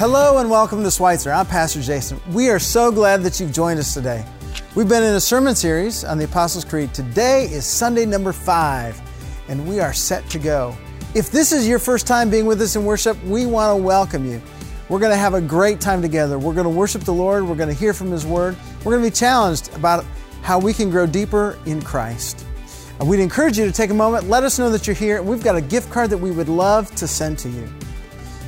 Hello and welcome to Schweitzer. I'm Pastor Jason. We are so glad that you've joined us today. We've been in a sermon series on the Apostles' Creed. Today is Sunday number five, and we are set to go. If this is your first time being with us in worship, we want to welcome you. We're going to have a great time together. We're going to worship the Lord. We're going to hear from His Word. We're going to be challenged about how we can grow deeper in Christ. Uh, we'd encourage you to take a moment, let us know that you're here. We've got a gift card that we would love to send to you.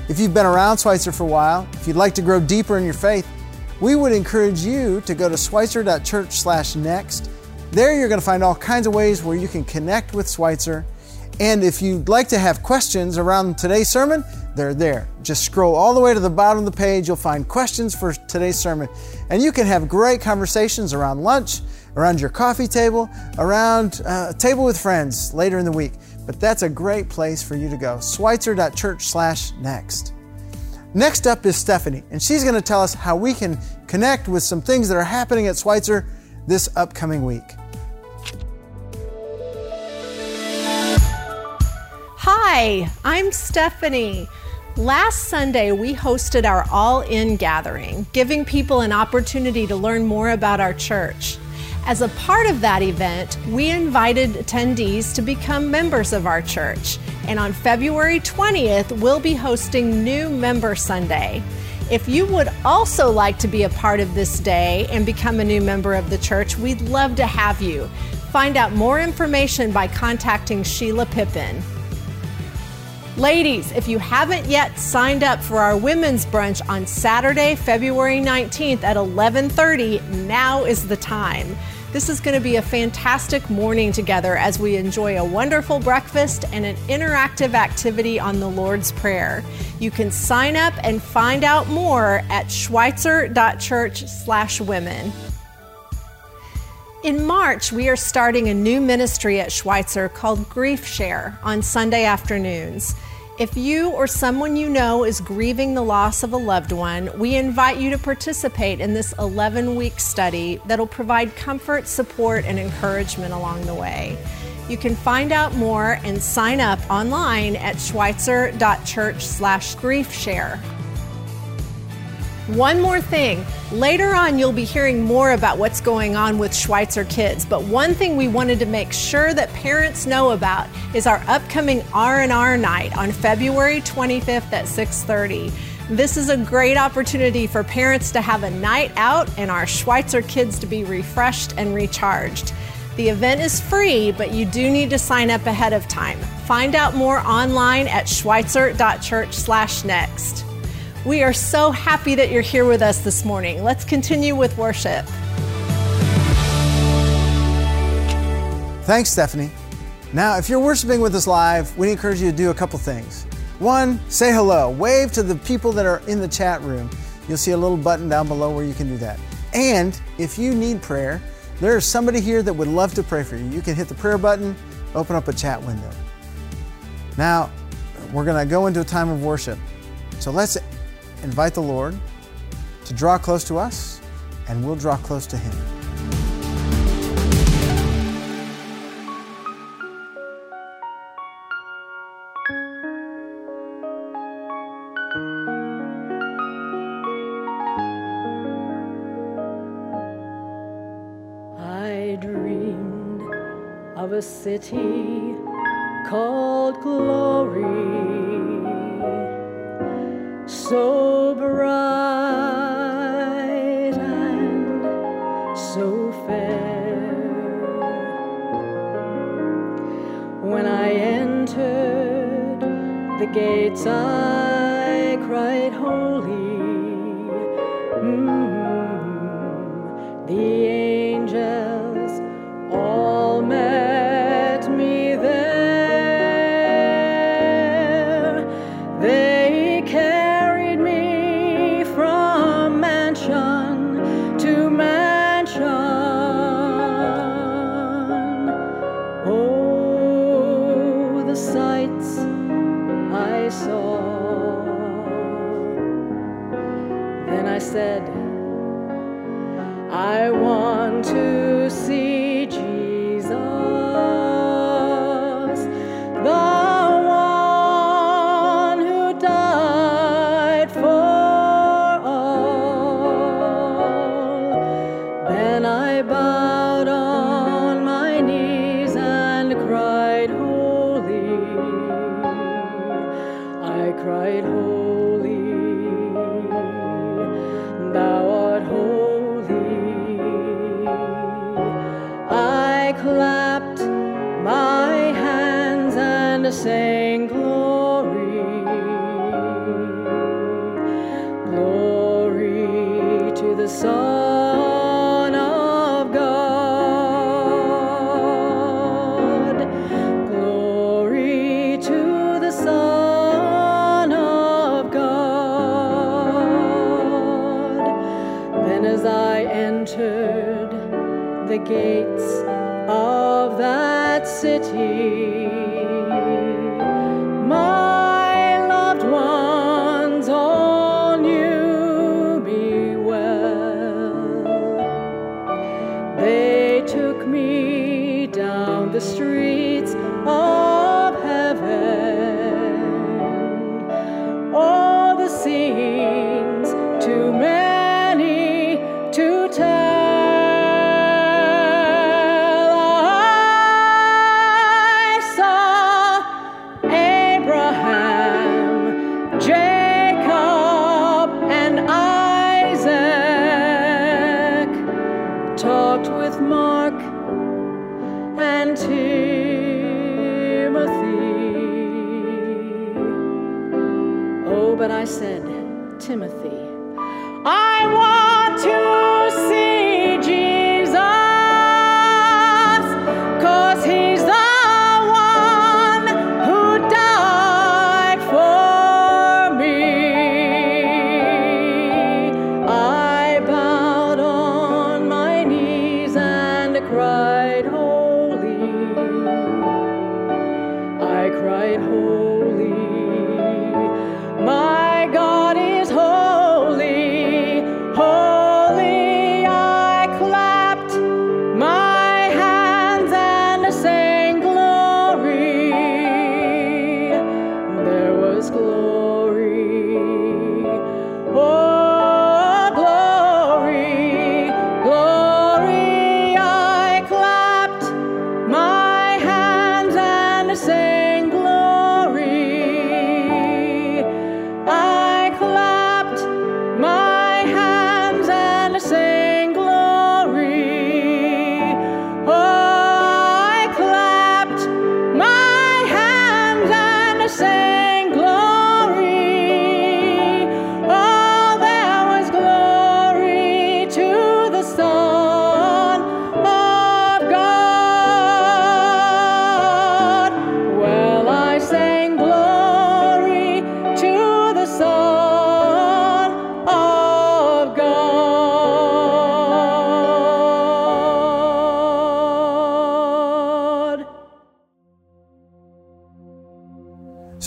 If you've been around Schweitzer for a while, if you'd like to grow deeper in your faith, we would encourage you to go to schweitzer.church/next. There you're going to find all kinds of ways where you can connect with Schweitzer. And if you'd like to have questions around today's sermon, they're there. Just scroll all the way to the bottom of the page. You'll find questions for today's sermon. And you can have great conversations around lunch, around your coffee table, around uh, a table with friends later in the week. But that's a great place for you to go. Schweitzer.church slash next. Next up is Stephanie, and she's going to tell us how we can connect with some things that are happening at Schweitzer this upcoming week. Hi, I'm Stephanie. Last Sunday, we hosted our All In gathering, giving people an opportunity to learn more about our church. As a part of that event, we invited attendees to become members of our church. And on February 20th, we'll be hosting New Member Sunday. If you would also like to be a part of this day and become a new member of the church, we'd love to have you. Find out more information by contacting Sheila Pippin. Ladies, if you haven't yet signed up for our women's brunch on Saturday, February 19th at 11:30, now is the time. This is going to be a fantastic morning together as we enjoy a wonderful breakfast and an interactive activity on the Lord's Prayer. You can sign up and find out more at schweitzer.church/women. In March, we are starting a new ministry at Schweitzer called Grief Share on Sunday afternoons. If you or someone you know is grieving the loss of a loved one, we invite you to participate in this 11 week study that'll provide comfort, support, and encouragement along the way. You can find out more and sign up online at schweitzer.church/griefshare. One more thing. Later on, you'll be hearing more about what's going on with Schweitzer kids. But one thing we wanted to make sure that parents know about is our upcoming R&R night on February 25th at 6:30. This is a great opportunity for parents to have a night out and our Schweitzer kids to be refreshed and recharged. The event is free, but you do need to sign up ahead of time. Find out more online at schweitzer.church/next. We are so happy that you're here with us this morning. Let's continue with worship. Thanks, Stephanie. Now, if you're worshiping with us live, we encourage you to do a couple things. One, say hello, wave to the people that are in the chat room. You'll see a little button down below where you can do that. And if you need prayer, there is somebody here that would love to pray for you. You can hit the prayer button, open up a chat window. Now, we're going to go into a time of worship. So let's invite the Lord to draw close to us, and we'll draw close to Him. I dreamed of a city called glory, so bright and so fair. When I entered the gates, I cried, Holy.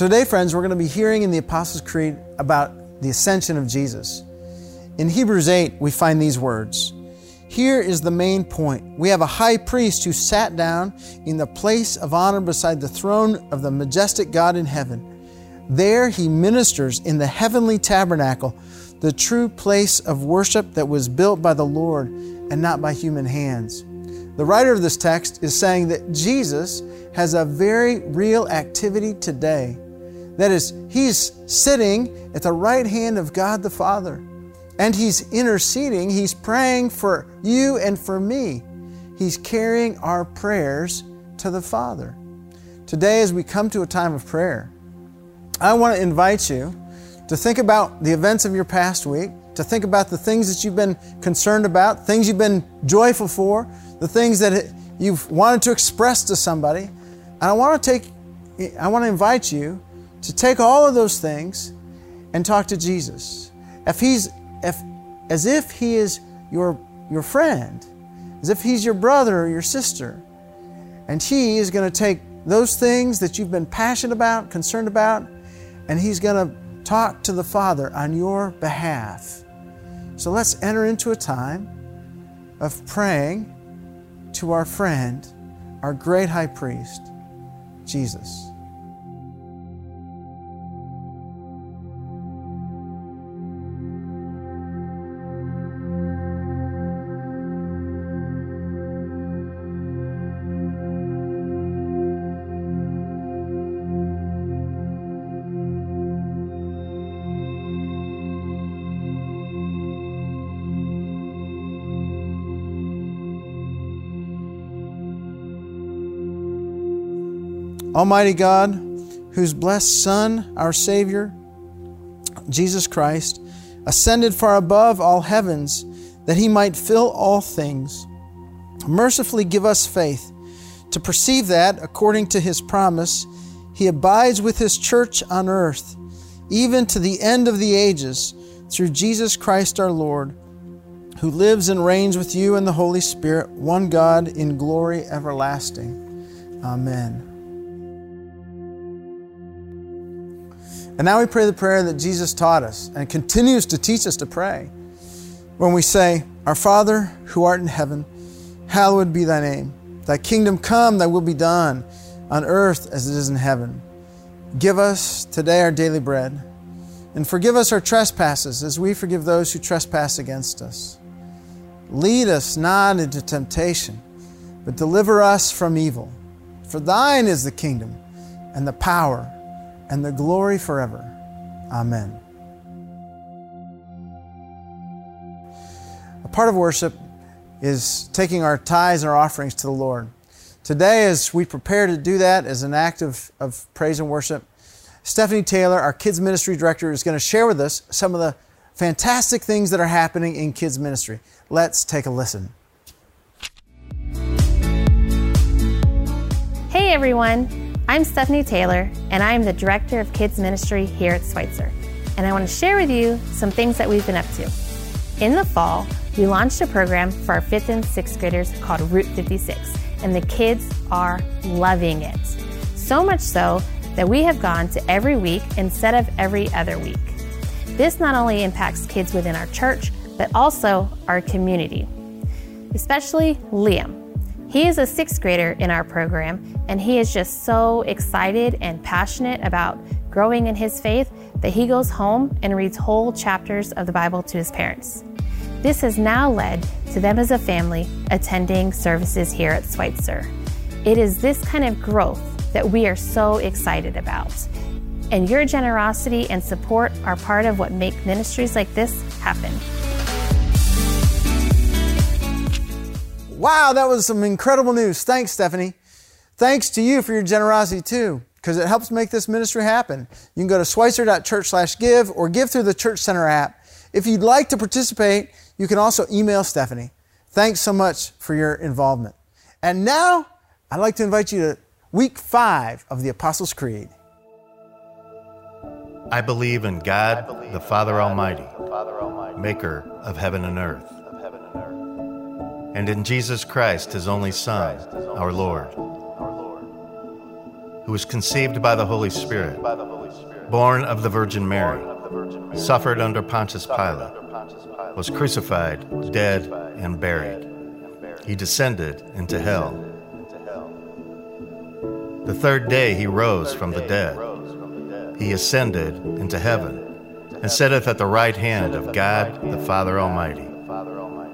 Today, friends, we're going to be hearing in the Apostles' Creed about the ascension of Jesus. In Hebrews 8, we find these words Here is the main point. We have a high priest who sat down in the place of honor beside the throne of the majestic God in heaven. There he ministers in the heavenly tabernacle, the true place of worship that was built by the Lord and not by human hands. The writer of this text is saying that Jesus has a very real activity today. That is, He's sitting at the right hand of God the Father, and He's interceding, He's praying for you and for me. He's carrying our prayers to the Father. Today, as we come to a time of prayer, I want to invite you to think about the events of your past week, to think about the things that you've been concerned about, things you've been joyful for, the things that you've wanted to express to somebody. And I want to take I want to invite you to take all of those things and talk to Jesus. If he's if as if he is your your friend, as if he's your brother or your sister. And he is going to take those things that you've been passionate about, concerned about, and he's going to talk to the Father on your behalf. So let's enter into a time of praying to our friend, our great high priest, Jesus. Almighty God, whose blessed Son, our Savior, Jesus Christ, ascended far above all heavens that he might fill all things, mercifully give us faith to perceive that, according to his promise, he abides with his church on earth, even to the end of the ages, through Jesus Christ our Lord, who lives and reigns with you in the Holy Spirit, one God, in glory everlasting. Amen. And now we pray the prayer that Jesus taught us and continues to teach us to pray. When we say, Our Father, who art in heaven, hallowed be thy name. Thy kingdom come, thy will be done, on earth as it is in heaven. Give us today our daily bread, and forgive us our trespasses as we forgive those who trespass against us. Lead us not into temptation, but deliver us from evil. For thine is the kingdom, and the power, and the glory forever. Amen. A part of worship is taking our tithes and our offerings to the Lord. Today, as we prepare to do that as an act of, of praise and worship, Stephanie Taylor, our kids ministry director, is going to share with us some of the fantastic things that are happening in kids ministry. Let's take a listen. Hey everyone, I'm Stephanie Taylor, and I'm the Director of Kids Ministry here at Schweitzer. And I want to share with you some things that we've been up to. In the fall, we launched a program for our fifth and sixth graders called Route 56, and the kids are loving it. So much so that we have gone to every week instead of every other week. This not only impacts kids within our church, but also our community, especially Liam. He is a sixth grader in our program, and he is just so excited and passionate about growing in his faith that he goes home and reads whole chapters of the Bible to his parents. This has now led to them as a family attending services here at Schweitzer. It is this kind of growth that we are so excited about. And your generosity and support are part of what make ministries like this happen. Wow, that was some incredible news. Thanks, Stephanie. Thanks to you for your generosity too, because it helps make this ministry happen. You can go to schweitzer.church slash give or give through the Church Center app. If you'd like to participate, you can also email Stephanie. Thanks so much for your involvement. And now, I'd like to invite you to week five of the Apostles' Creed. I believe in God, the Father Almighty, maker of heaven and earth, and in Jesus Christ, his only Son, our Lord, who was conceived by the Holy Spirit, born of the Virgin Mary, suffered under Pontius Pilate, was crucified, dead, and buried. He descended into hell. The third day he rose from the dead. He ascended into heaven and sitteth at the right hand of God the Father Almighty.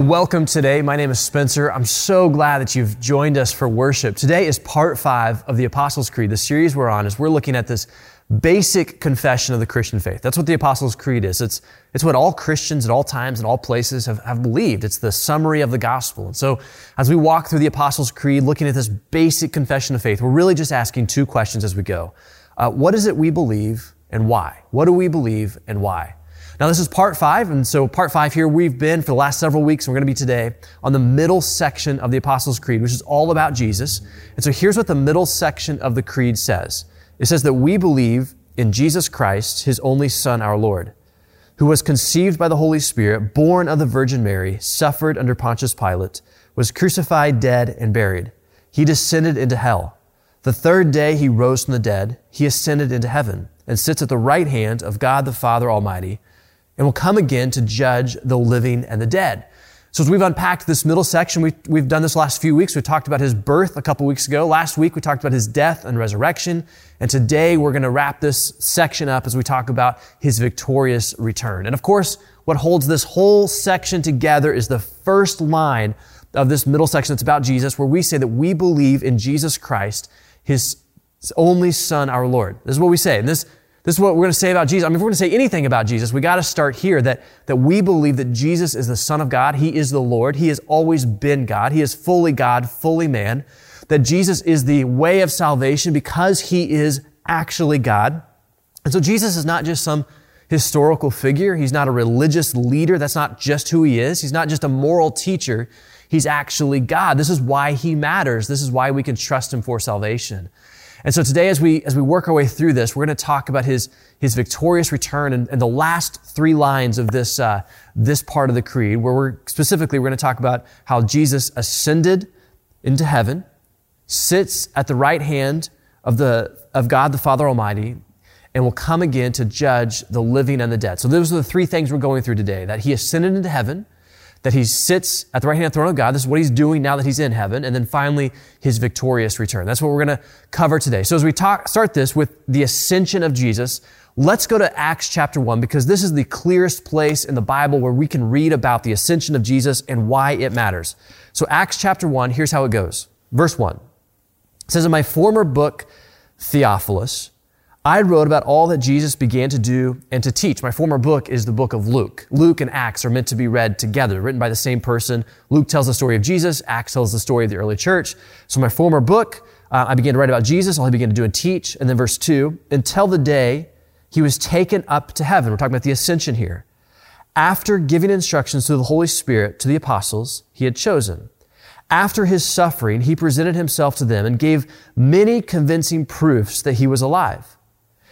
Well, welcome today. My name is Spencer. I'm so glad that you've joined us for worship. Today is part five of the Apostles' Creed, the series we're on, is we're looking at this basic confession of the Christian faith. That's what the Apostles' Creed is. It's, it's what all Christians at all times and all places have, have believed. It's the summary of the gospel. And so, as we walk through the Apostles' Creed, looking at this basic confession of faith, we're really just asking two questions as we go. Uh, what is it we believe and why? What do we believe and why? Now, this is part five, and so part five here, we've been for the last several weeks, and we're going to be today on the middle section of the Apostles' Creed, which is all about Jesus. And so here's what the middle section of the Creed says it says that we believe in Jesus Christ, his only Son, our Lord, who was conceived by the Holy Spirit, born of the Virgin Mary, suffered under Pontius Pilate, was crucified, dead, and buried. He descended into hell. The third day he rose from the dead. He ascended into heaven and sits at the right hand of God the Father Almighty. And will come again to judge the living and the dead. So as we've unpacked this middle section, we, we've done this last few weeks. We talked about his birth a couple weeks ago. Last week, we talked about his death and resurrection. And today, we're going to wrap this section up as we talk about his victorious return. And of course, what holds this whole section together is the first line of this middle section that's about Jesus, where we say that we believe in Jesus Christ, his only son, our Lord. This is what we say. And this this is what we're going to say about Jesus. I mean, if we're going to say anything about Jesus, we got to start here that, that we believe that Jesus is the Son of God. He is the Lord. He has always been God. He is fully God, fully man. That Jesus is the way of salvation because he is actually God. And so Jesus is not just some historical figure. He's not a religious leader. That's not just who he is. He's not just a moral teacher. He's actually God. This is why he matters. This is why we can trust him for salvation. And so today, as we, as we work our way through this, we're going to talk about his, his victorious return and, and the last three lines of this, uh, this part of the creed, where we're specifically, we're going to talk about how Jesus ascended into heaven, sits at the right hand of the, of God the Father Almighty, and will come again to judge the living and the dead. So those are the three things we're going through today, that he ascended into heaven, that he sits at the right hand throne of God. This is what he's doing now that he's in heaven. And then finally, his victorious return. That's what we're going to cover today. So as we talk, start this with the ascension of Jesus, let's go to Acts chapter 1 because this is the clearest place in the Bible where we can read about the ascension of Jesus and why it matters. So Acts chapter 1, here's how it goes. Verse 1. It says, In my former book, Theophilus, I wrote about all that Jesus began to do and to teach. My former book is the book of Luke. Luke and Acts are meant to be read together, written by the same person. Luke tells the story of Jesus. Acts tells the story of the early church. So my former book, uh, I began to write about Jesus. All he began to do and teach. And then verse two, until the day he was taken up to heaven. We're talking about the ascension here. After giving instructions through the Holy Spirit to the apostles he had chosen. After his suffering, he presented himself to them and gave many convincing proofs that he was alive.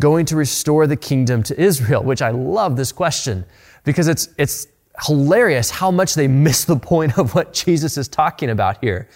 Going to restore the kingdom to Israel? Which I love this question because it's, it's hilarious how much they miss the point of what Jesus is talking about here.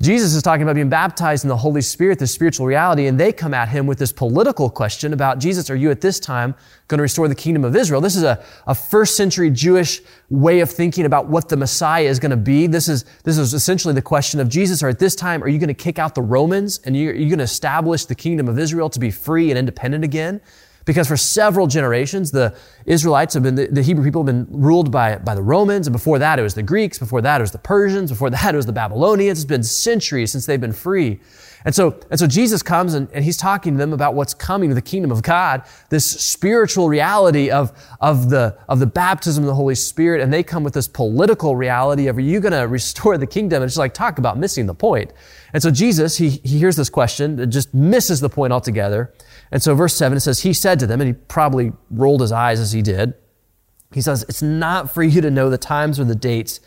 Jesus is talking about being baptized in the Holy Spirit, the spiritual reality, and they come at him with this political question about Jesus, are you at this time going to restore the kingdom of Israel? This is a, a first century Jewish way of thinking about what the Messiah is going to be. This is, this is essentially the question of Jesus, or at this time, are you going to kick out the Romans and you, are you going to establish the kingdom of Israel to be free and independent again? Because for several generations, the Israelites have been, the, Hebrew people have been ruled by, by the Romans, and before that it was the Greeks, before that it was the Persians, before that it was the Babylonians. It's been centuries since they've been free. And so, and so Jesus comes and, and he's talking to them about what's coming to the kingdom of God, this spiritual reality of, of the, of the baptism of the Holy Spirit. And they come with this political reality of, are you going to restore the kingdom? And it's like, talk about missing the point. And so Jesus, he, he hears this question, it just misses the point altogether. And so verse 7, it says, He said to them, and he probably rolled his eyes as he did, He says, It's not for you to know the times or the dates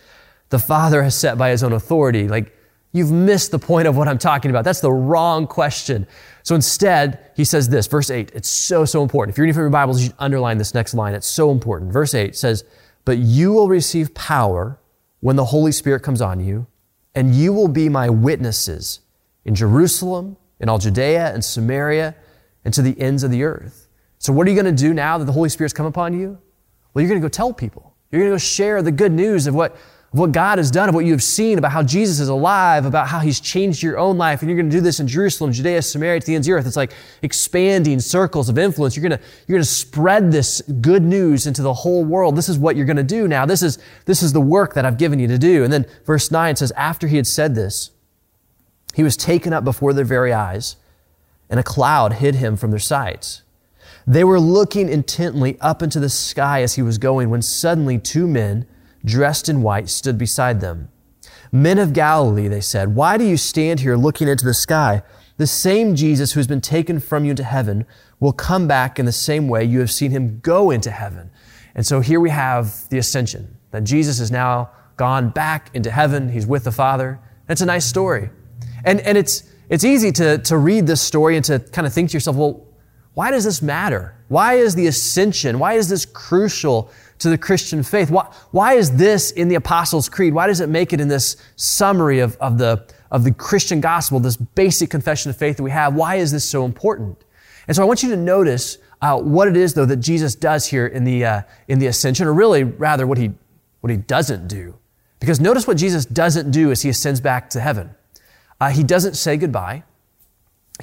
the Father has set by his own authority. Like, you've missed the point of what I'm talking about. That's the wrong question. So instead, he says this, verse 8. It's so, so important. If you're reading from your Bibles, you should underline this next line. It's so important. Verse 8 says, But you will receive power when the Holy Spirit comes on you, and you will be my witnesses in Jerusalem, in all Judea and Samaria, and to the ends of the earth. So, what are you going to do now that the Holy Spirit's come upon you? Well, you're going to go tell people. You're going to go share the good news of what, of what God has done, of what you have seen, about how Jesus is alive, about how He's changed your own life. And you're going to do this in Jerusalem, Judea, Samaria, to the ends of the earth. It's like expanding circles of influence. You're going to, you're going to spread this good news into the whole world. This is what you're going to do now. This is, this is the work that I've given you to do. And then verse 9 says, After He had said this, He was taken up before their very eyes and a cloud hid him from their sight. They were looking intently up into the sky as he was going when suddenly two men dressed in white stood beside them. Men of Galilee, they said, why do you stand here looking into the sky? The same Jesus who has been taken from you into heaven will come back in the same way you have seen him go into heaven. And so here we have the ascension, that Jesus is now gone back into heaven. He's with the Father. It's a nice story. And, and it's, it's easy to, to read this story and to kind of think to yourself, well, why does this matter? Why is the ascension, why is this crucial to the Christian faith? Why, why is this in the Apostles' Creed? Why does it make it in this summary of, of, the, of the Christian gospel, this basic confession of faith that we have? Why is this so important? And so I want you to notice uh, what it is, though, that Jesus does here in the, uh, in the ascension, or really, rather, what he, what he doesn't do. Because notice what Jesus doesn't do as he ascends back to heaven. Uh, he doesn't say goodbye.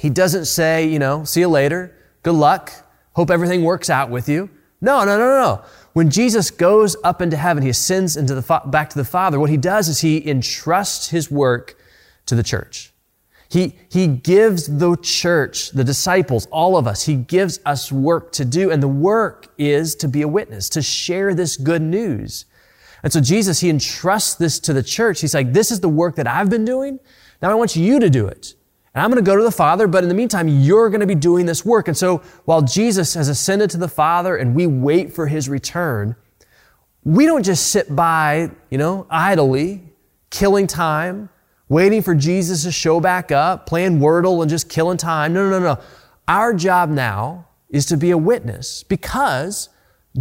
He doesn't say, you know, see you later, good luck, hope everything works out with you. No, no, no, no. When Jesus goes up into heaven, he ascends into the fa- back to the Father. What he does is he entrusts his work to the church. He, he gives the church, the disciples, all of us, he gives us work to do. And the work is to be a witness, to share this good news. And so Jesus, he entrusts this to the church. He's like, this is the work that I've been doing. Now I want you to do it. And I'm going to go to the Father, but in the meantime, you're going to be doing this work. And so while Jesus has ascended to the Father and we wait for his return, we don't just sit by, you know, idly, killing time, waiting for Jesus to show back up, playing Wordle and just killing time. No, no, no, no. Our job now is to be a witness because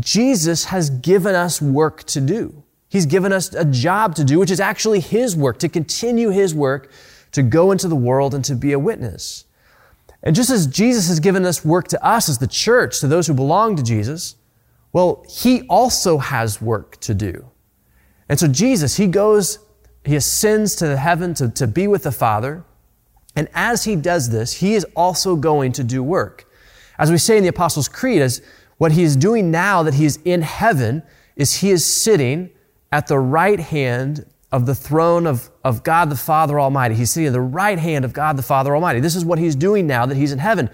Jesus has given us work to do. He's given us a job to do, which is actually His work, to continue His work, to go into the world and to be a witness. And just as Jesus has given us work to us as the church, to those who belong to Jesus, well, He also has work to do. And so Jesus, He goes he ascends to the heaven to, to be with the Father. And as he does this, he is also going to do work. As we say in the Apostles' Creed, as what he is doing now that he is in heaven is he is sitting at the right hand of the throne of, of God the Father Almighty. He's sitting at the right hand of God the Father Almighty. This is what he's doing now that he's in heaven.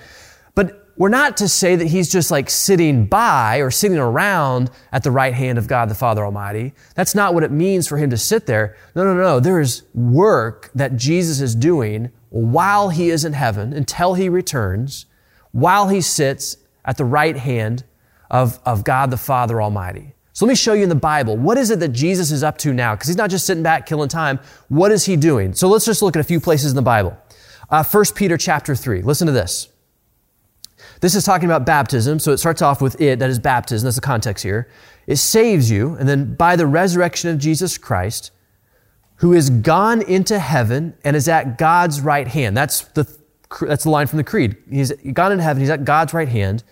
But we're not to say that he's just like sitting by or sitting around at the right hand of God the Father Almighty. That's not what it means for him to sit there. No, no, no. There is work that Jesus is doing while he is in heaven until he returns, while he sits at the right hand of, of God the Father Almighty. So let me show you in the Bible. What is it that Jesus is up to now? Because he's not just sitting back killing time. What is he doing? So let's just look at a few places in the Bible. Uh, 1 Peter chapter 3. Listen to this. This is talking about baptism, so it starts off with it, that is baptism, that's the context here. It saves you, and then by the resurrection of Jesus Christ, who is gone into heaven and is at God's right hand. That's the, that's the line from the creed. He's gone into heaven, he's at God's right hand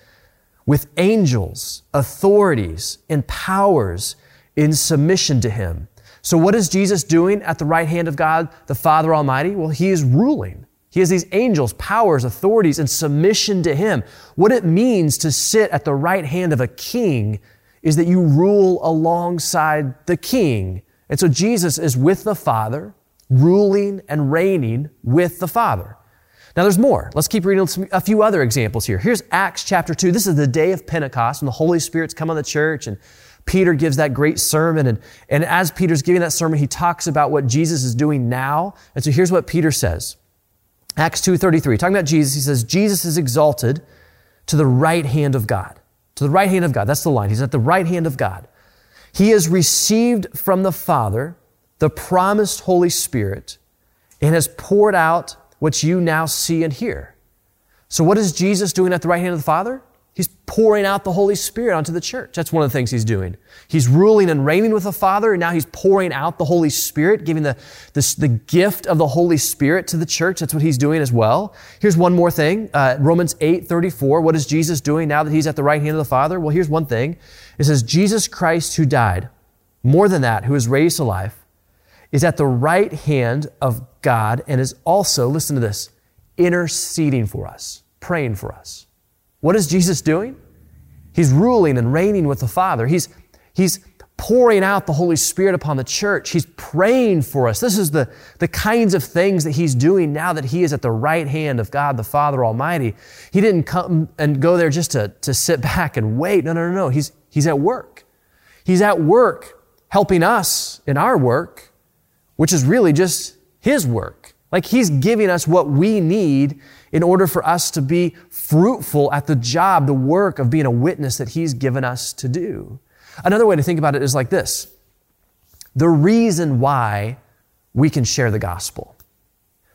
with angels, authorities, and powers in submission to him. So what is Jesus doing at the right hand of God, the Father Almighty? Well, he is ruling. He has these angels, powers, authorities, and submission to him. What it means to sit at the right hand of a king is that you rule alongside the king. And so Jesus is with the Father, ruling and reigning with the Father. Now there's more. Let's keep reading a few other examples here. Here's Acts chapter 2. This is the day of Pentecost when the Holy Spirit's come on the church and Peter gives that great sermon. And, and as Peter's giving that sermon, he talks about what Jesus is doing now. And so here's what Peter says. Acts 2.33, talking about Jesus, he says, Jesus is exalted to the right hand of God. To the right hand of God. That's the line. He's at the right hand of God. He has received from the Father the promised Holy Spirit and has poured out what you now see and hear. So what is Jesus doing at the right hand of the Father? He's pouring out the Holy Spirit onto the church. That's one of the things he's doing. He's ruling and reigning with the Father, and now he's pouring out the Holy Spirit, giving the, the, the gift of the Holy Spirit to the church. That's what he's doing as well. Here's one more thing. Uh, Romans 8, 34. What is Jesus doing now that he's at the right hand of the Father? Well, here's one thing. It says, Jesus Christ who died, more than that, who is raised to life, is at the right hand of God and is also, listen to this, interceding for us, praying for us. What is Jesus doing? He's ruling and reigning with the Father. He's, he's pouring out the Holy Spirit upon the church. He's praying for us. This is the, the kinds of things that he's doing now that he is at the right hand of God the Father Almighty. He didn't come and go there just to, to sit back and wait. No, no, no, no. He's, he's at work. He's at work helping us in our work, which is really just his work. Like he's giving us what we need in order for us to be fruitful at the job, the work of being a witness that he's given us to do. Another way to think about it is like this. the reason why we can share the gospel,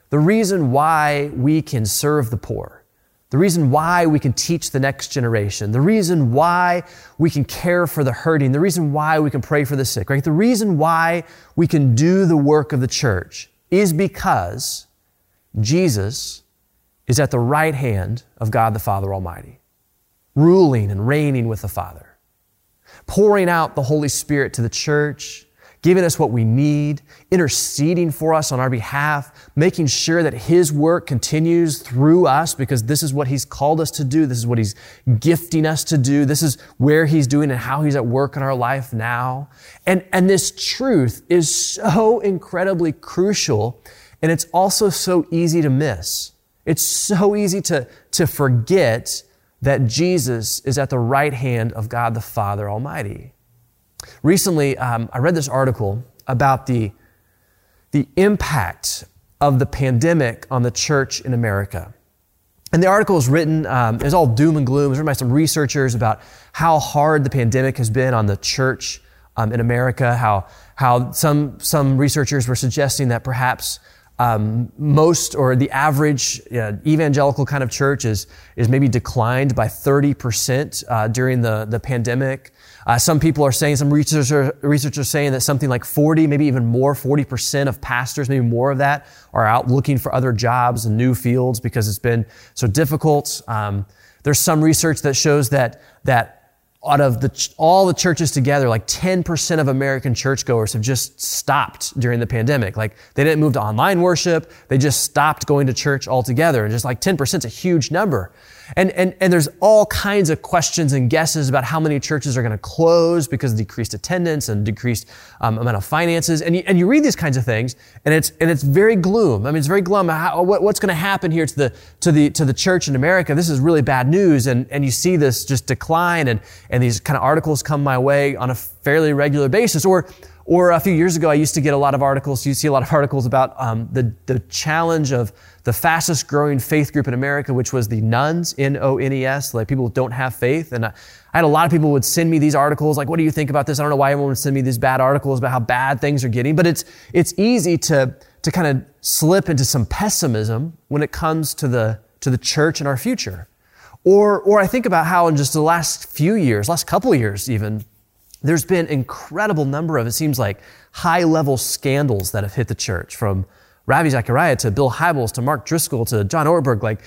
the reason why we can serve the poor, the reason why we can teach the next generation, the reason why we can care for the hurting, the reason why we can pray for the sick, right? The reason why we can do the work of the church is because Jesus is at the right hand of God the Father Almighty, ruling and reigning with the Father, pouring out the Holy Spirit to the church, giving us what we need, interceding for us on our behalf, making sure that His work continues through us because this is what He's called us to do. This is what He's gifting us to do. This is where He's doing and how He's at work in our life now. And, and this truth is so incredibly crucial and it's also so easy to miss. It's so easy to, to forget that Jesus is at the right hand of God the Father Almighty. Recently, um, I read this article about the, the impact of the pandemic on the church in America. And the article is written, um, it's all doom and gloom. It's written by some researchers about how hard the pandemic has been on the church um, in America, how, how some, some researchers were suggesting that perhaps um, most or the average evangelical kind of church is, is maybe declined by 30% uh, during the, the pandemic. Uh, some people are saying, some researchers, researchers are saying that something like 40, maybe even more, 40% of pastors, maybe more of that, are out looking for other jobs and new fields because it's been so difficult. Um, there's some research that shows that, that out of the, all the churches together, like 10% of American churchgoers have just stopped during the pandemic. Like they didn't move to online worship. They just stopped going to church altogether. And just like 10% is a huge number. And, and, and there's all kinds of questions and guesses about how many churches are going to close because of decreased attendance and decreased um, amount of finances. And you, and you read these kinds of things, and it's, and it's very gloom. I mean, it's very glum. How, what, what's going to happen here to the, to, the, to the church in America? This is really bad news. And, and you see this just decline, and, and these kind of articles come my way on a fairly regular basis. Or, or a few years ago, I used to get a lot of articles. You see a lot of articles about um, the, the challenge of the fastest growing faith group in America, which was the nones, N-O-N-E-S, like people who don't have faith. And I, I had a lot of people would send me these articles, like, what do you think about this? I don't know why everyone would send me these bad articles about how bad things are getting, but it's, it's easy to, to kind of slip into some pessimism when it comes to the, to the church and our future. Or, or I think about how in just the last few years, last couple years even, there's been incredible number of, it seems like, high level scandals that have hit the church from Ravi Zachariah to Bill Hybels to Mark Driscoll to John Ortberg, like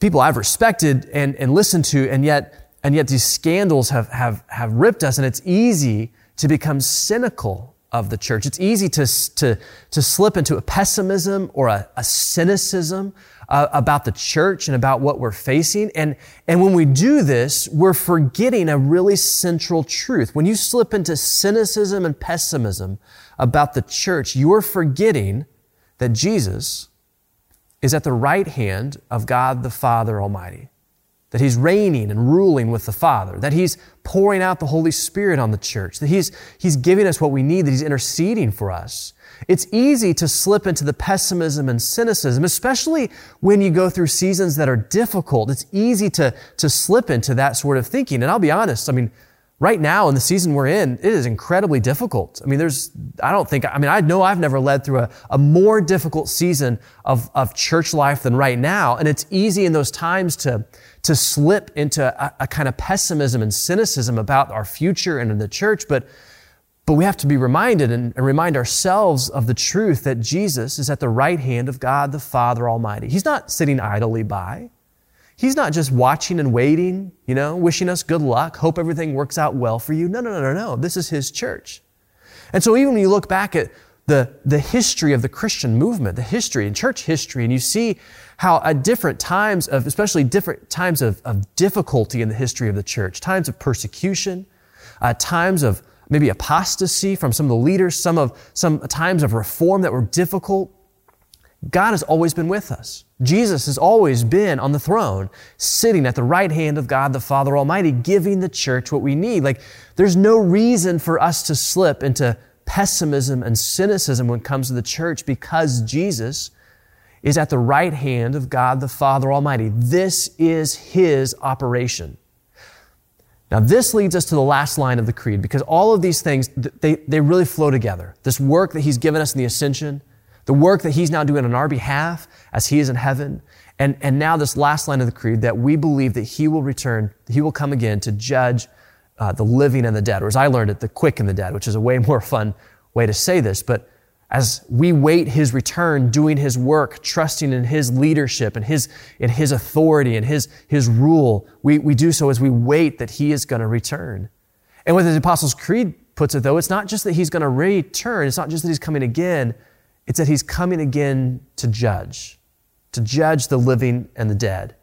people I've respected and, and listened to, and yet, and yet these scandals have, have, have ripped us, and it's easy to become cynical of the church. It's easy to, to, to slip into a pessimism or a, a cynicism uh, about the church and about what we're facing. And, and when we do this, we're forgetting a really central truth. When you slip into cynicism and pessimism about the church, you're forgetting that Jesus is at the right hand of God the Father Almighty. That he's reigning and ruling with the Father, that he's pouring out the Holy Spirit on the church, that he's, he's giving us what we need, that he's interceding for us. It's easy to slip into the pessimism and cynicism, especially when you go through seasons that are difficult. It's easy to, to slip into that sort of thinking. And I'll be honest, I mean, right now in the season we're in, it is incredibly difficult. I mean, there's, I don't think, I mean, I know I've never led through a, a more difficult season of, of church life than right now. And it's easy in those times to, to slip into a, a kind of pessimism and cynicism about our future and in the church. But but we have to be reminded and, and, remind ourselves of the truth that Jesus is at the right hand of God the Father Almighty. He's not sitting idly by. He's not just watching and waiting, you know, wishing us good luck, hope everything works out well for you. No, no, no, no, no. This is His church. And so even when you look back at the, the history of the Christian movement, the history and church history, and you see how at different times of, especially different times of, of difficulty in the history of the church, times of persecution, uh, times of maybe apostasy from some of the leaders, some of some times of reform that were difficult. God has always been with us. Jesus has always been on the throne, sitting at the right hand of God the Father Almighty, giving the church what we need. Like, there's no reason for us to slip into pessimism and cynicism when it comes to the church because Jesus is at the right hand of God the Father Almighty. This is His operation. Now, this leads us to the last line of the creed because all of these things, they, they really flow together. This work that he's given us in the ascension, the work that he's now doing on our behalf as he is in heaven, and, and now this last line of the creed that we believe that he will return, he will come again to judge uh, the living and the dead, or as I learned it, the quick and the dead, which is a way more fun way to say this. But as we wait his return, doing his work, trusting in his leadership and his, in his authority and his, his rule, we, we do so as we wait that he is going to return. And what the Apostles' Creed puts it, though, it's not just that he's going to return, it's not just that he's coming again, it's that he's coming again to judge, to judge the living and the dead.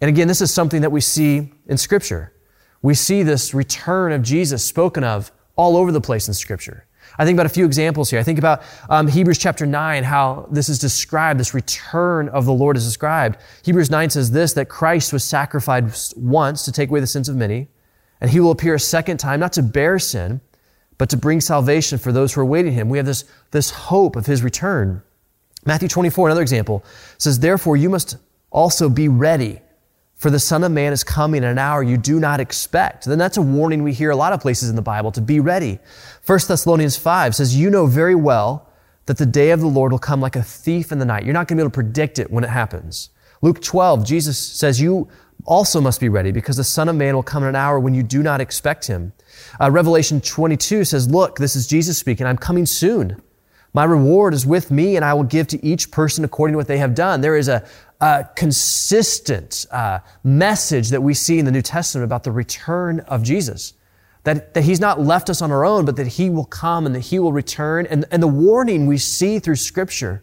And again, this is something that we see in Scripture. We see this return of Jesus spoken of all over the place in Scripture. I think about a few examples here. I think about um, Hebrews chapter 9, how this is described, this return of the Lord is described. Hebrews 9 says this, that Christ was sacrificed once to take away the sins of many, and he will appear a second time, not to bear sin, but to bring salvation for those who are waiting him. We have this, this hope of his return. Matthew 24, another example, says, Therefore you must also be ready for the Son of Man is coming in an hour you do not expect. Then that's a warning we hear a lot of places in the Bible to be ready. 1 Thessalonians 5 says, You know very well that the day of the Lord will come like a thief in the night. You're not going to be able to predict it when it happens. Luke 12, Jesus says, You also must be ready because the Son of Man will come in an hour when you do not expect him. Uh, Revelation 22 says, Look, this is Jesus speaking. I'm coming soon. My reward is with me, and I will give to each person according to what they have done. There is a, a consistent uh, message that we see in the New Testament about the return of Jesus. That, that he's not left us on our own, but that he will come and that he will return. And, and the warning we see through Scripture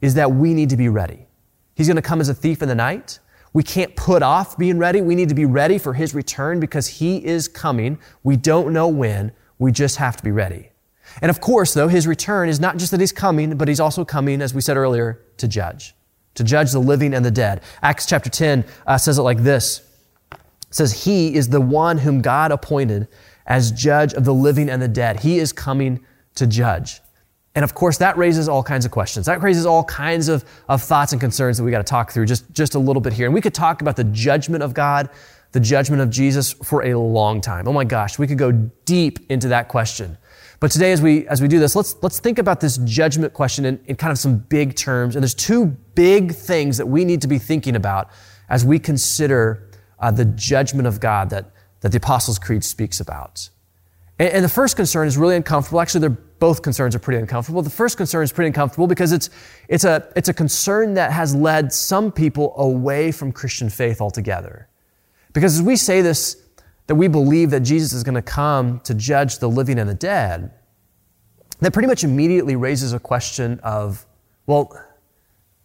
is that we need to be ready. He's going to come as a thief in the night. We can't put off being ready. We need to be ready for his return because he is coming. We don't know when. We just have to be ready. And of course, though, his return is not just that he's coming, but he's also coming, as we said earlier, to judge, to judge the living and the dead. Acts chapter 10 uh, says it like this. It says, He is the one whom God appointed as judge of the living and the dead. He is coming to judge. And of course, that raises all kinds of questions. That raises all kinds of, of thoughts and concerns that we got to talk through just, just a little bit here. And we could talk about the judgment of God, the judgment of Jesus for a long time. Oh my gosh, we could go deep into that question. But today, as we, as we do this, let's, let's think about this judgment question in, in kind of some big terms. And there's two big things that we need to be thinking about as we consider uh, the judgment of God that, that the Apostles' Creed speaks about. And, and the first concern is really uncomfortable. Actually, they're, both concerns are pretty uncomfortable. The first concern is pretty uncomfortable because it's, it's, a, it's a concern that has led some people away from Christian faith altogether. Because as we say this that we believe that Jesus is going to come to judge the living and the dead, that pretty much immediately raises a question of, well,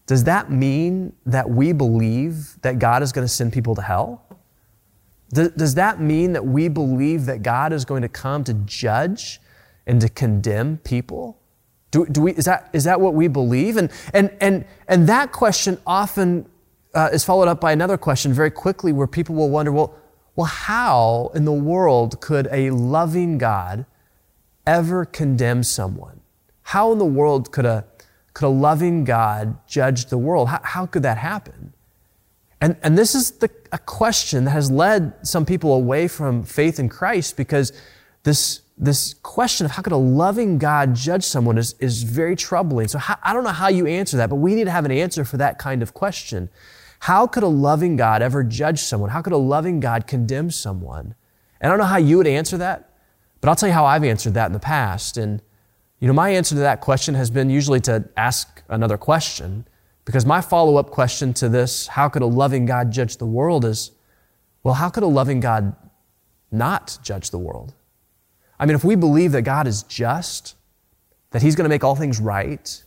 does that mean that we believe that God is going to send people to hell? Does that mean that we believe that God is going to come to judge and to condemn people? Do, do we, is, that, is that what we believe? And, and, and, and that question often uh, is followed up by another question very quickly where people will wonder, well, well, how in the world could a loving God ever condemn someone? How in the world could a, could a loving God judge the world? How, how could that happen? And, and this is the, a question that has led some people away from faith in Christ because this, this question of how could a loving God judge someone is, is very troubling. So how, I don't know how you answer that, but we need to have an answer for that kind of question. How could a loving God ever judge someone? How could a loving God condemn someone? And I don't know how you would answer that, but I'll tell you how I've answered that in the past. And, you know, my answer to that question has been usually to ask another question, because my follow up question to this, how could a loving God judge the world, is, well, how could a loving God not judge the world? I mean, if we believe that God is just, that He's going to make all things right,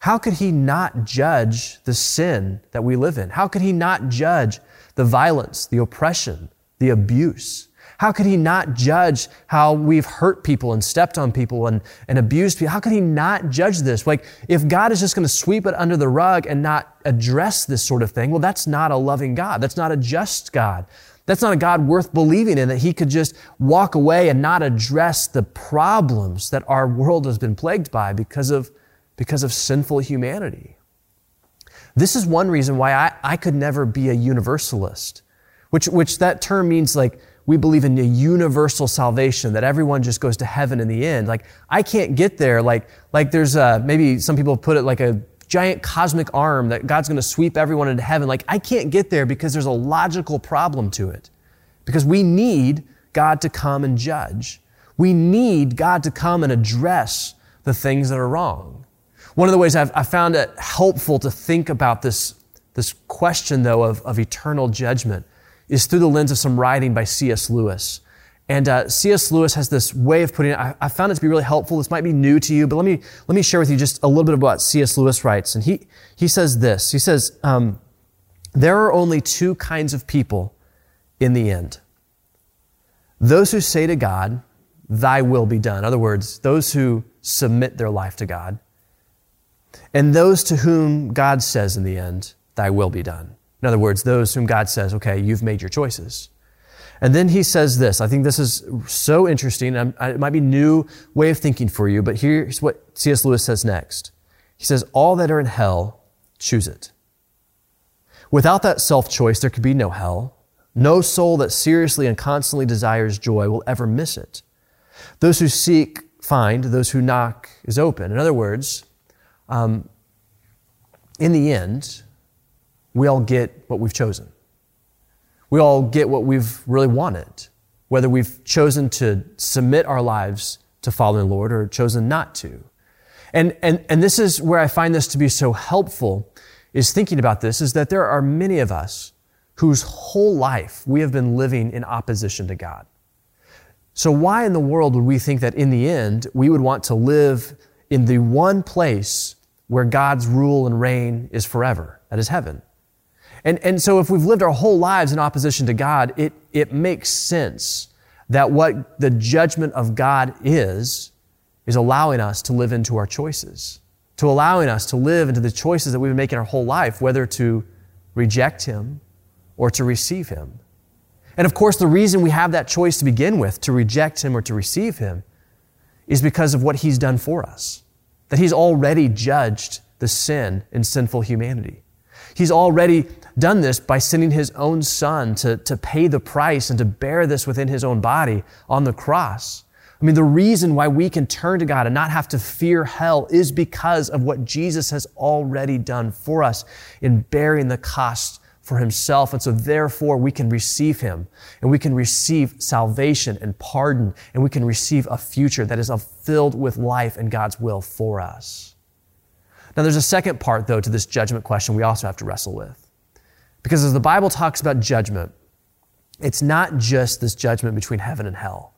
how could he not judge the sin that we live in? How could he not judge the violence, the oppression, the abuse? How could he not judge how we've hurt people and stepped on people and, and abused people? How could he not judge this? Like, if God is just going to sweep it under the rug and not address this sort of thing, well, that's not a loving God. That's not a just God. That's not a God worth believing in, that he could just walk away and not address the problems that our world has been plagued by because of because of sinful humanity. This is one reason why I, I could never be a universalist, which, which that term means like we believe in a universal salvation that everyone just goes to heaven in the end. Like I can't get there. Like like there's a, maybe some people put it like a giant cosmic arm that God's going to sweep everyone into heaven. Like I can't get there because there's a logical problem to it. Because we need God to come and judge. We need God to come and address the things that are wrong. One of the ways I've, I found it helpful to think about this, this question, though, of, of eternal judgment is through the lens of some writing by C.S. Lewis. And uh, C.S. Lewis has this way of putting it. I, I, found it to be really helpful. This might be new to you, but let me let me share with you just a little bit about C.S. Lewis writes. And he he says this. He says um, there are only two kinds of people in the end. Those who say to God, "Thy will be done." In other words, those who submit their life to God, and those to whom God says in the end, "Thy will be done." In other words, those whom God says, okay, you've made your choices. And then he says this. I think this is so interesting. It might be new way of thinking for you, but here's what C.S. Lewis says next. He says, all that are in hell, choose it. Without that self-choice, there could be no hell. No soul that seriously and constantly desires joy will ever miss it. Those who seek find, those who knock is open. In other words, um, in the end, we all get what we've chosen. We all get what we've really wanted, whether we've chosen to submit our lives to following the Lord or chosen not to. And, and, and this is where I find this to be so helpful is thinking about this is that there are many of us whose whole life we have been living in opposition to God. So why in the world would we think that in the end we would want to live in the one place where God's rule and reign is forever? That is heaven. And, and so if we've lived our whole lives in opposition to God, it, it makes sense that what the judgment of God is, is allowing us to live into our choices, to allowing us to live into the choices that we've been making our whole life, whether to reject Him or to receive Him. And of course, the reason we have that choice to begin with, to reject Him or to receive Him, is because of what He's done for us. That He's already judged the sin in sinful humanity. He's already done this by sending his own son to, to pay the price and to bear this within his own body on the cross. I mean, the reason why we can turn to God and not have to fear hell is because of what Jesus has already done for us in bearing the cost for himself. And so therefore we can receive him and we can receive salvation and pardon and we can receive a future that is filled with life and God's will for us. Now there's a second part though to this judgment question we also have to wrestle with. Because as the Bible talks about judgment, it's not just this judgment between heaven and hell.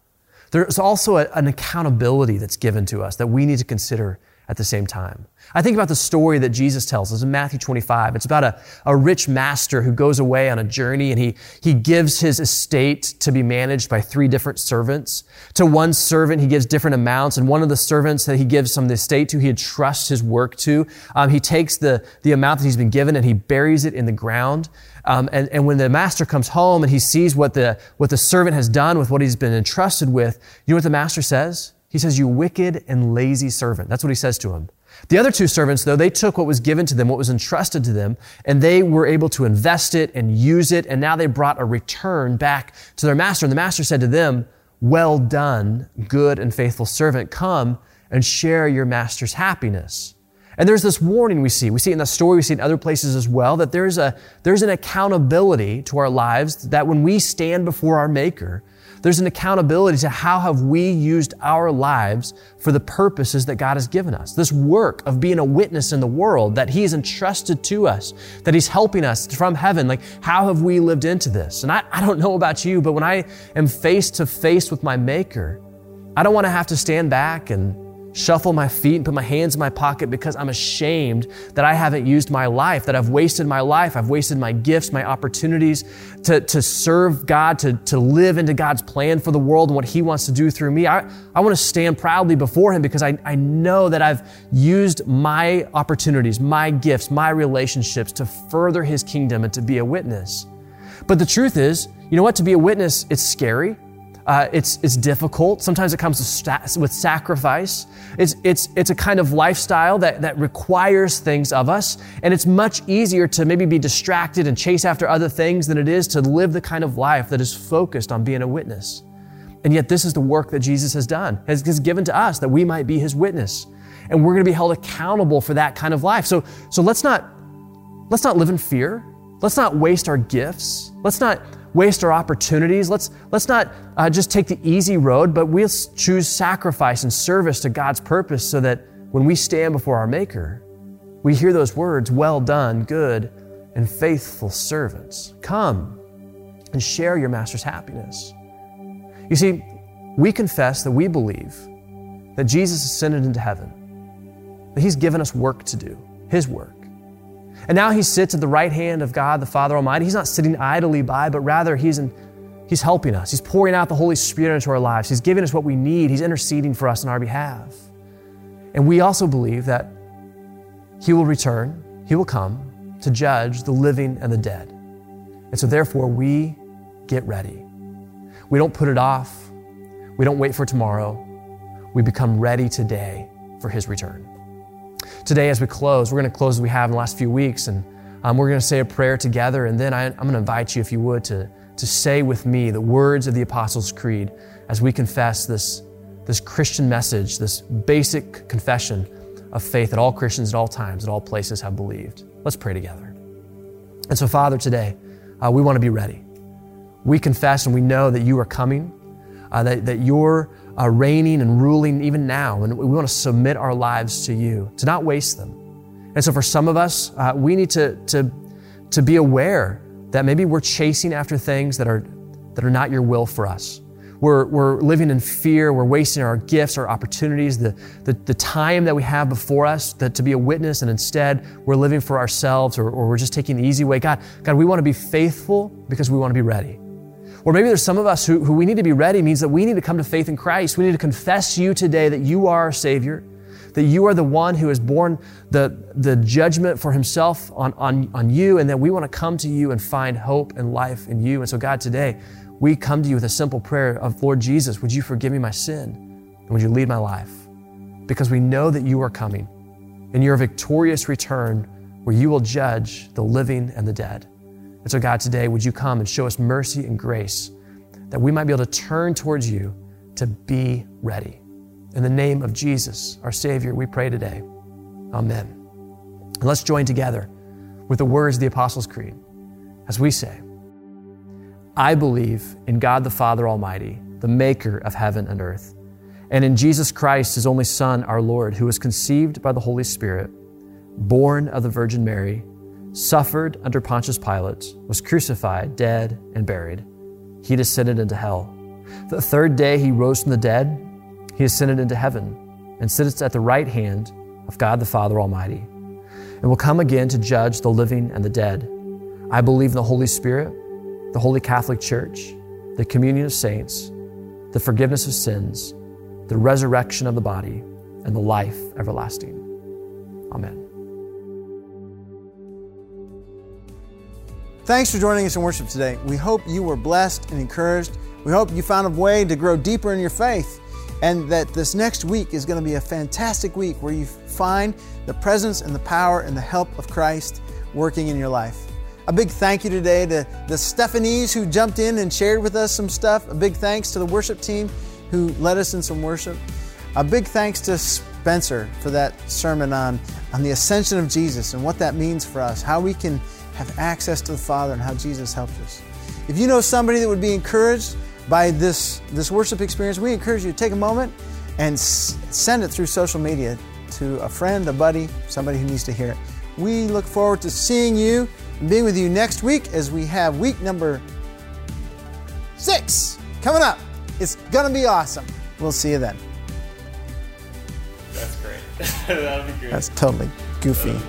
There's also a, an accountability that's given to us that we need to consider at the same time. I think about the story that Jesus tells us in Matthew 25. It's about a, a rich master who goes away on a journey and he, he gives his estate to be managed by three different servants. To one servant, he gives different amounts, and one of the servants that he gives some of the estate to, he entrusts his work to. Um, he takes the, the amount that he's been given and he buries it in the ground. Um, and, and when the master comes home and he sees what the, what the servant has done with what he's been entrusted with, you know what the master says? He says, You wicked and lazy servant. That's what he says to him. The other two servants, though, they took what was given to them, what was entrusted to them, and they were able to invest it and use it, and now they brought a return back to their master. And the master said to them, Well done, good and faithful servant. Come and share your master's happiness. And there's this warning we see. We see it in the story, we see it in other places as well, that there's a, there's an accountability to our lives that when we stand before our Maker, there's an accountability to how have we used our lives for the purposes that God has given us. This work of being a witness in the world that He's entrusted to us, that He's helping us from heaven. Like, how have we lived into this? And I, I don't know about you, but when I am face to face with my Maker, I don't want to have to stand back and shuffle my feet and put my hands in my pocket because I'm ashamed that I haven't used my life, that I've wasted my life, I've wasted my gifts, my opportunities to, to serve God, to, to live into God's plan for the world and what He wants to do through me. I, I want to stand proudly before Him because I, I know that I've used my opportunities, my gifts, my relationships to further His kingdom and to be a witness. But the truth is, you know what? To be a witness, it's scary. Uh, it's, it's difficult. Sometimes it comes with, with sacrifice. It's, it's, it's a kind of lifestyle that, that requires things of us. And it's much easier to maybe be distracted and chase after other things than it is to live the kind of life that is focused on being a witness. And yet, this is the work that Jesus has done, has, has given to us that we might be his witness. And we're going to be held accountable for that kind of life. So, so let's, not, let's not live in fear. Let's not waste our gifts. Let's not waste our opportunities. Let's, let's not uh, just take the easy road, but we'll choose sacrifice and service to God's purpose so that when we stand before our Maker, we hear those words, well done, good and faithful servants. Come and share your Master's happiness. You see, we confess that we believe that Jesus ascended into heaven, that He's given us work to do, His work. And now He sits at the right hand of God, the Father Almighty. He's not sitting idly by, but rather He's, in, he's helping us. He's pouring out the Holy Spirit into our lives. He's giving us what we need. He's interceding for us on our behalf. And we also believe that He will return, He will come to judge the living and the dead. And so, therefore, we get ready. We don't put it off. We don't wait for tomorrow. We become ready today for His return. Today, as we close, we're going to close as we have in the last few weeks, and um, we're going to say a prayer together. And then I, I'm going to invite you, if you would, to, to say with me the words of the Apostles' Creed as we confess this, this Christian message, this basic confession of faith that all Christians at all times, at all places have believed. Let's pray together. And so, Father, today, uh, we want to be ready we confess and we know that you are coming, uh, that, that you're uh, reigning and ruling even now. And we want to submit our lives to you, to not waste them. And so for some of us, uh, we need to, to, to be aware that maybe we're chasing after things that are, that are not your will for us. We're, we're living in fear. We're wasting our gifts, our opportunities, the, the, the time that we have before us that, to be a witness, and instead we're living for ourselves or, or we're just taking the easy way. God, God, we want to be faithful because we want to be ready. Or maybe there's some of us who, who we need to be ready means that we need to come to faith in Christ. We need to confess you today that you are our Savior, that you are the one who has borne the, the judgment for himself on, on, on you, and that we want to come to you and find hope and life in you. And so, God, today, we come to you with a simple prayer of, Lord Jesus, would you forgive me my sin? And would you lead my life? Because we know that you are coming in your victorious return where you will judge the living and the dead. And so, God, today, would you come and show us mercy and grace that we might be able to turn towards you to be ready. In the name of Jesus, our Savior, we pray today. Amen. And let's join together with the words of the Apostles' Creed as we say, I believe in God the Father Almighty, the maker of heaven and earth, and in Jesus Christ, his only Son, our Lord, who was conceived by the Holy Spirit, born of the Virgin Mary suffered under Pontius Pilate, was crucified, dead, and buried. He descended into hell. The third day he rose from the dead. He ascended into heaven and sits at the right hand of God the Father Almighty, and will come again to judge the living and the dead. I believe in the Holy Spirit, the Holy Catholic Church, the communion of saints, the forgiveness of sins, the resurrection of the body, and the life everlasting. Amen. Thanks for joining us in worship today. We hope you were blessed and encouraged. We hope you found a way to grow deeper in your faith and that this next week is going to be a fantastic week where you find the presence and the power and the help of Christ working in your life. A big thank you today to the Stephanies who jumped in and shared with us some stuff. A big thanks to the worship team who led us in some worship. A big thanks to Spencer for that sermon on, on the ascension of Jesus and what that means for us, how we can have access to the Father and how Jesus helped us. If you know somebody that would be encouraged by this, this worship experience, we encourage you to take a moment and s- send it through social media to a friend, a buddy, somebody who needs to hear it. We look forward to seeing you and being with you next week as we have week number six coming up. It's going to be awesome. We'll see you then. That's great. That'll be great. That's totally goofy. Uh,